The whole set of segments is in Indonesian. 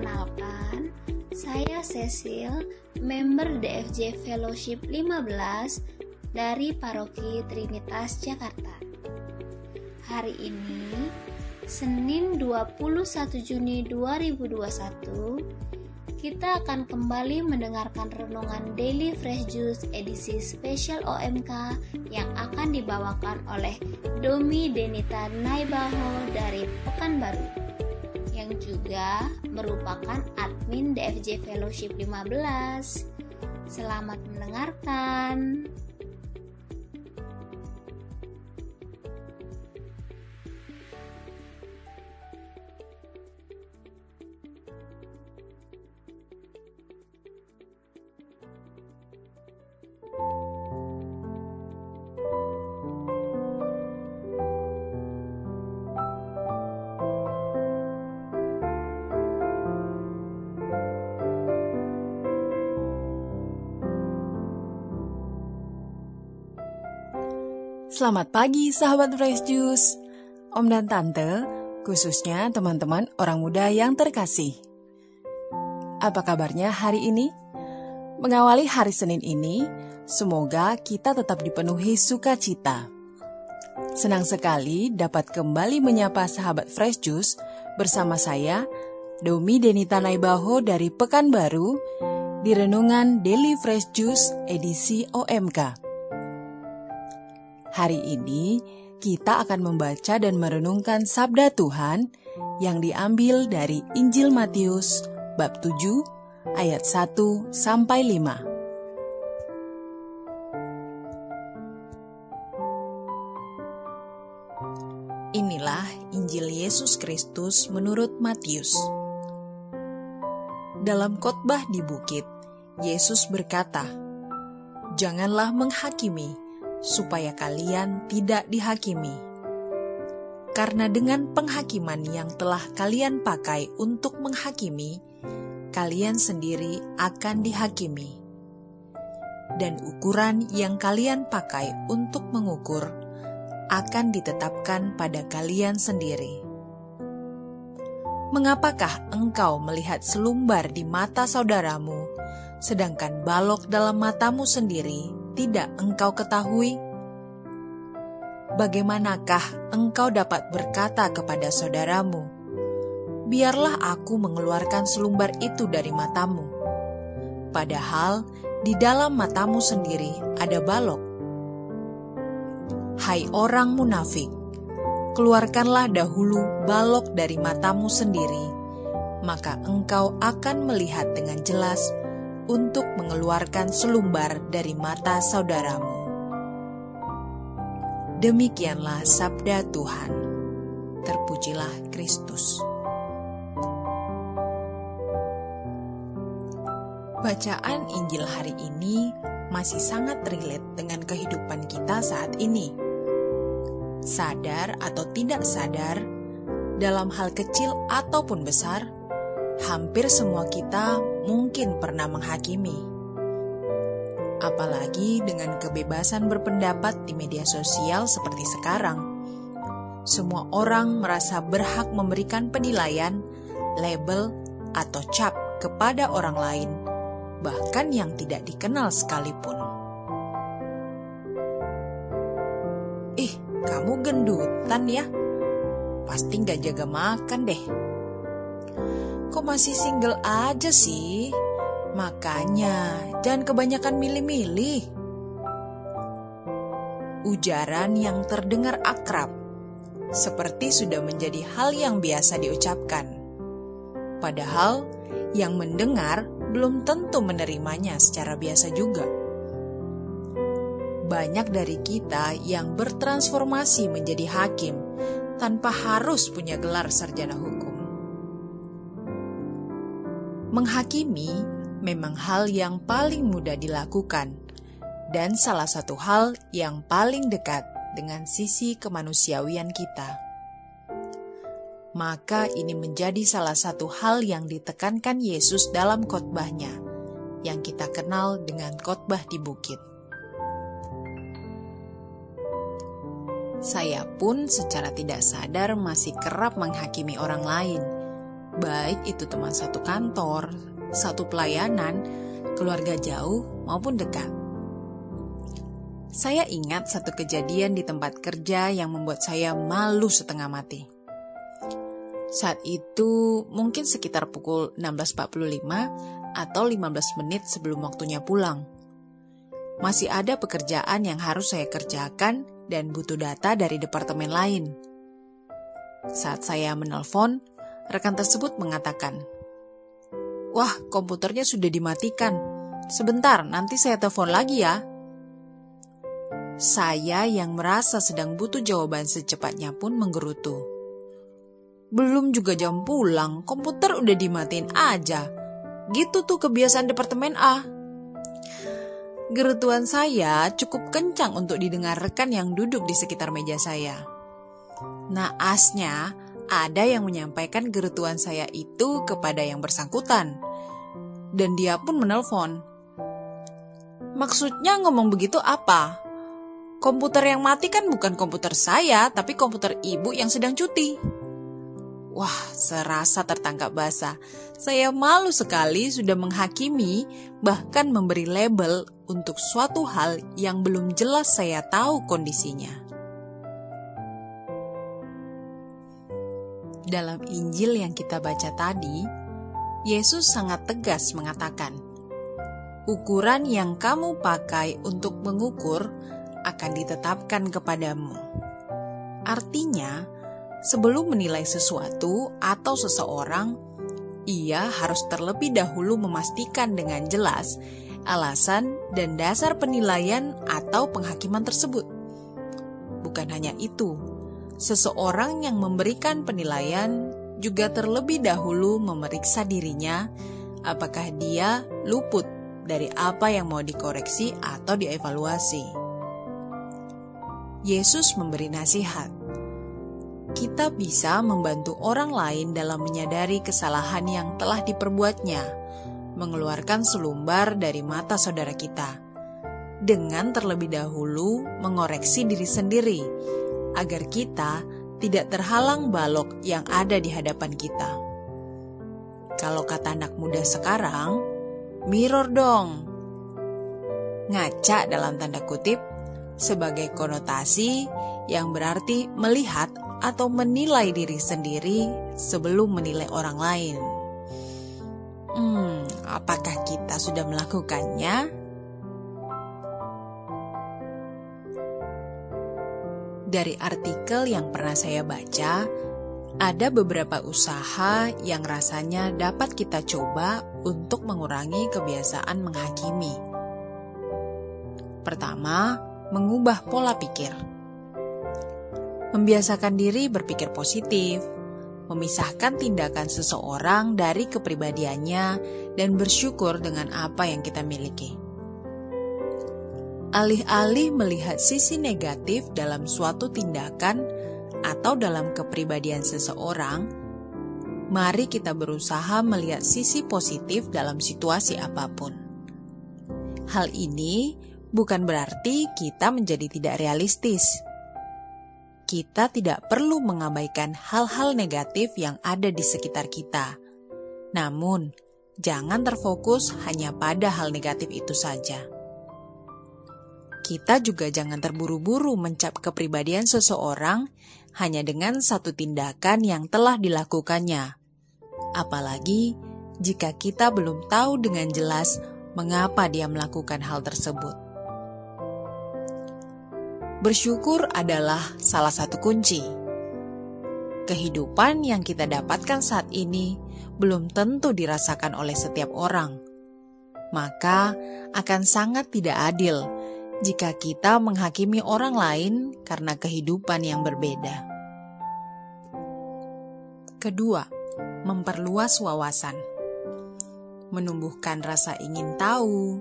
Perkenalkan, saya Cecil, member DFJ Fellowship 15 dari Paroki Trinitas Jakarta. Hari ini, Senin 21 Juni 2021, kita akan kembali mendengarkan renungan Daily Fresh Juice edisi spesial OMK yang akan dibawakan oleh Domi Denita Naibaho dari Pekanbaru yang juga merupakan admin DFJ Fellowship 15. Selamat mendengarkan. Selamat pagi sahabat Fresh Juice. Om dan Tante, khususnya teman-teman orang muda yang terkasih. Apa kabarnya hari ini? Mengawali hari Senin ini, semoga kita tetap dipenuhi sukacita. Senang sekali dapat kembali menyapa sahabat Fresh Juice bersama saya, Domi Denita Naibaho dari Pekanbaru, di Renungan Daily Fresh Juice edisi OMK. Hari ini kita akan membaca dan merenungkan sabda Tuhan yang diambil dari Injil Matius bab 7 ayat 1 sampai 5. Inilah Injil Yesus Kristus menurut Matius. Dalam khotbah di bukit, Yesus berkata, "Janganlah menghakimi, supaya kalian tidak dihakimi. Karena dengan penghakiman yang telah kalian pakai untuk menghakimi, kalian sendiri akan dihakimi. Dan ukuran yang kalian pakai untuk mengukur akan ditetapkan pada kalian sendiri. Mengapakah engkau melihat selumbar di mata saudaramu, sedangkan balok dalam matamu sendiri tidak engkau ketahui? Bagaimanakah engkau dapat berkata kepada saudaramu, "Biarlah aku mengeluarkan selumbar itu dari matamu"? Padahal di dalam matamu sendiri ada balok. Hai orang munafik, keluarkanlah dahulu balok dari matamu sendiri, maka engkau akan melihat dengan jelas untuk mengeluarkan selumbar dari mata saudaramu. Demikianlah sabda Tuhan. Terpujilah Kristus. Bacaan Injil hari ini masih sangat relate dengan kehidupan kita saat ini. Sadar atau tidak sadar, dalam hal kecil ataupun besar, hampir semua kita mungkin pernah menghakimi. Apalagi dengan kebebasan berpendapat di media sosial seperti sekarang. Semua orang merasa berhak memberikan penilaian, label, atau cap kepada orang lain, bahkan yang tidak dikenal sekalipun. Ih, kamu gendutan ya? Pasti nggak jaga makan deh kok masih single aja sih? Makanya, jangan kebanyakan milih-milih. Ujaran yang terdengar akrab, seperti sudah menjadi hal yang biasa diucapkan. Padahal, yang mendengar belum tentu menerimanya secara biasa juga. Banyak dari kita yang bertransformasi menjadi hakim tanpa harus punya gelar sarjana hukum. Menghakimi memang hal yang paling mudah dilakukan, dan salah satu hal yang paling dekat dengan sisi kemanusiawian kita. Maka, ini menjadi salah satu hal yang ditekankan Yesus dalam khotbahnya, yang kita kenal dengan khotbah di bukit. Saya pun secara tidak sadar masih kerap menghakimi orang lain baik itu teman satu kantor, satu pelayanan, keluarga jauh maupun dekat. Saya ingat satu kejadian di tempat kerja yang membuat saya malu setengah mati. Saat itu mungkin sekitar pukul 16.45 atau 15 menit sebelum waktunya pulang. Masih ada pekerjaan yang harus saya kerjakan dan butuh data dari departemen lain. Saat saya menelpon, rekan tersebut mengatakan, Wah, komputernya sudah dimatikan. Sebentar, nanti saya telepon lagi ya. Saya yang merasa sedang butuh jawaban secepatnya pun menggerutu. Belum juga jam pulang, komputer udah dimatiin aja. Gitu tuh kebiasaan Departemen A. Gerutuan saya cukup kencang untuk didengar rekan yang duduk di sekitar meja saya. Naasnya, ada yang menyampaikan gerutuan saya itu kepada yang bersangkutan. Dan dia pun menelpon. Maksudnya ngomong begitu apa? Komputer yang mati kan bukan komputer saya, tapi komputer ibu yang sedang cuti. Wah, serasa tertangkap basah. Saya malu sekali sudah menghakimi, bahkan memberi label untuk suatu hal yang belum jelas saya tahu kondisinya. Dalam Injil yang kita baca tadi, Yesus sangat tegas mengatakan, "Ukuran yang kamu pakai untuk mengukur akan ditetapkan kepadamu." Artinya, sebelum menilai sesuatu atau seseorang, ia harus terlebih dahulu memastikan dengan jelas alasan dan dasar penilaian atau penghakiman tersebut. Bukan hanya itu, seseorang yang memberikan penilaian juga terlebih dahulu memeriksa dirinya apakah dia luput dari apa yang mau dikoreksi atau dievaluasi. Yesus memberi nasihat. Kita bisa membantu orang lain dalam menyadari kesalahan yang telah diperbuatnya, mengeluarkan selumbar dari mata saudara kita, dengan terlebih dahulu mengoreksi diri sendiri agar kita tidak terhalang balok yang ada di hadapan kita. Kalau kata anak muda sekarang, mirror dong. Ngaca dalam tanda kutip sebagai konotasi yang berarti melihat atau menilai diri sendiri sebelum menilai orang lain. Hmm, apakah kita sudah melakukannya? Dari artikel yang pernah saya baca, ada beberapa usaha yang rasanya dapat kita coba untuk mengurangi kebiasaan menghakimi. Pertama, mengubah pola pikir. Membiasakan diri berpikir positif, memisahkan tindakan seseorang dari kepribadiannya, dan bersyukur dengan apa yang kita miliki. Alih-alih melihat sisi negatif dalam suatu tindakan atau dalam kepribadian seseorang, mari kita berusaha melihat sisi positif dalam situasi apa pun. Hal ini bukan berarti kita menjadi tidak realistis. Kita tidak perlu mengabaikan hal-hal negatif yang ada di sekitar kita. Namun, jangan terfokus hanya pada hal negatif itu saja kita juga jangan terburu-buru mencap kepribadian seseorang hanya dengan satu tindakan yang telah dilakukannya. Apalagi jika kita belum tahu dengan jelas mengapa dia melakukan hal tersebut. Bersyukur adalah salah satu kunci. Kehidupan yang kita dapatkan saat ini belum tentu dirasakan oleh setiap orang, maka akan sangat tidak adil jika kita menghakimi orang lain karena kehidupan yang berbeda. Kedua, memperluas wawasan. Menumbuhkan rasa ingin tahu,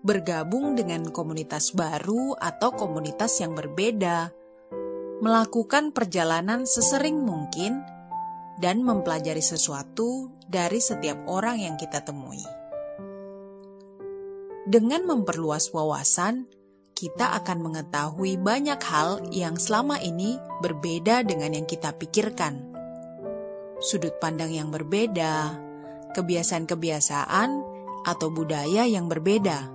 bergabung dengan komunitas baru atau komunitas yang berbeda, melakukan perjalanan sesering mungkin, dan mempelajari sesuatu dari setiap orang yang kita temui. Dengan memperluas wawasan, kita akan mengetahui banyak hal yang selama ini berbeda dengan yang kita pikirkan. sudut pandang yang berbeda, kebiasaan-kebiasaan, atau budaya yang berbeda,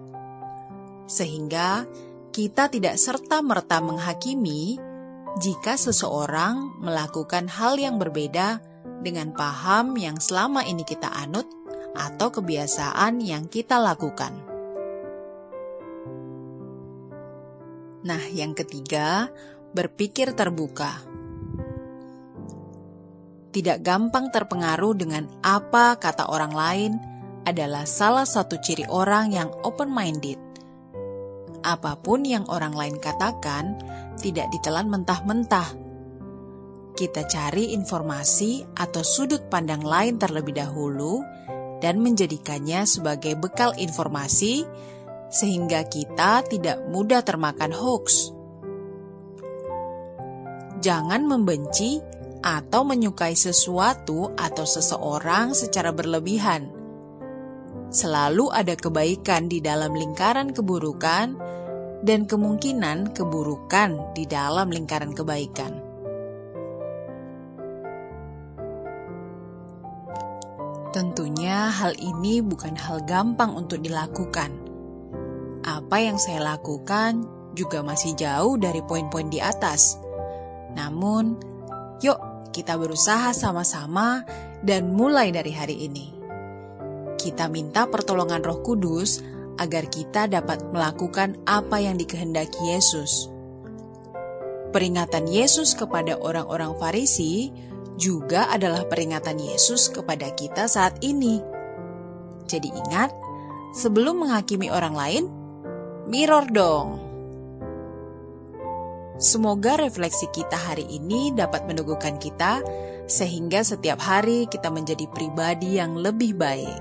sehingga kita tidak serta-merta menghakimi jika seseorang melakukan hal yang berbeda dengan paham yang selama ini kita anut atau kebiasaan yang kita lakukan. Nah, yang ketiga, berpikir terbuka. Tidak gampang terpengaruh dengan apa kata orang lain adalah salah satu ciri orang yang open-minded. Apa pun yang orang lain katakan tidak ditelan mentah-mentah. Kita cari informasi atau sudut pandang lain terlebih dahulu dan menjadikannya sebagai bekal informasi sehingga kita tidak mudah termakan hoax. Jangan membenci atau menyukai sesuatu atau seseorang secara berlebihan. Selalu ada kebaikan di dalam lingkaran keburukan, dan kemungkinan keburukan di dalam lingkaran kebaikan. Tentunya, hal ini bukan hal gampang untuk dilakukan apa yang saya lakukan juga masih jauh dari poin-poin di atas. Namun, yuk kita berusaha sama-sama dan mulai dari hari ini. Kita minta pertolongan Roh Kudus agar kita dapat melakukan apa yang dikehendaki Yesus. Peringatan Yesus kepada orang-orang Farisi juga adalah peringatan Yesus kepada kita saat ini. Jadi ingat, sebelum menghakimi orang lain, Mirror dong. Semoga refleksi kita hari ini dapat meneguhkan kita sehingga setiap hari kita menjadi pribadi yang lebih baik.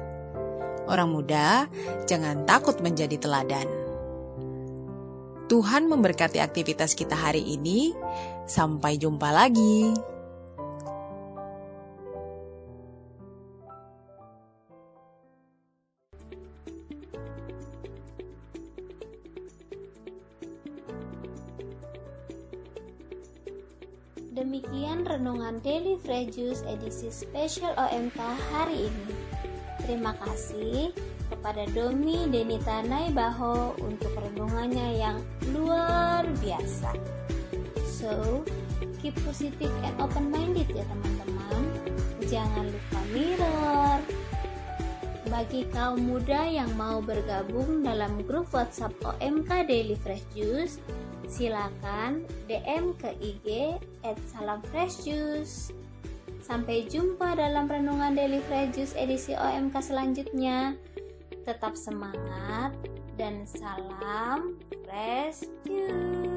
Orang muda, jangan takut menjadi teladan. Tuhan memberkati aktivitas kita hari ini. Sampai jumpa lagi. Juice edisi spesial OMK hari ini. Terima kasih kepada Domi Denita Naibaho untuk renungannya yang luar biasa. So, keep positive and open-minded ya teman-teman. Jangan lupa mirror. Bagi kaum muda yang mau bergabung dalam grup WhatsApp OMK Daily Fresh Juice, silakan DM ke IG at Salam Fresh Juice. Sampai jumpa dalam renungan Daily Fresh Juice edisi OMK selanjutnya. Tetap semangat dan salam Fresh Juice.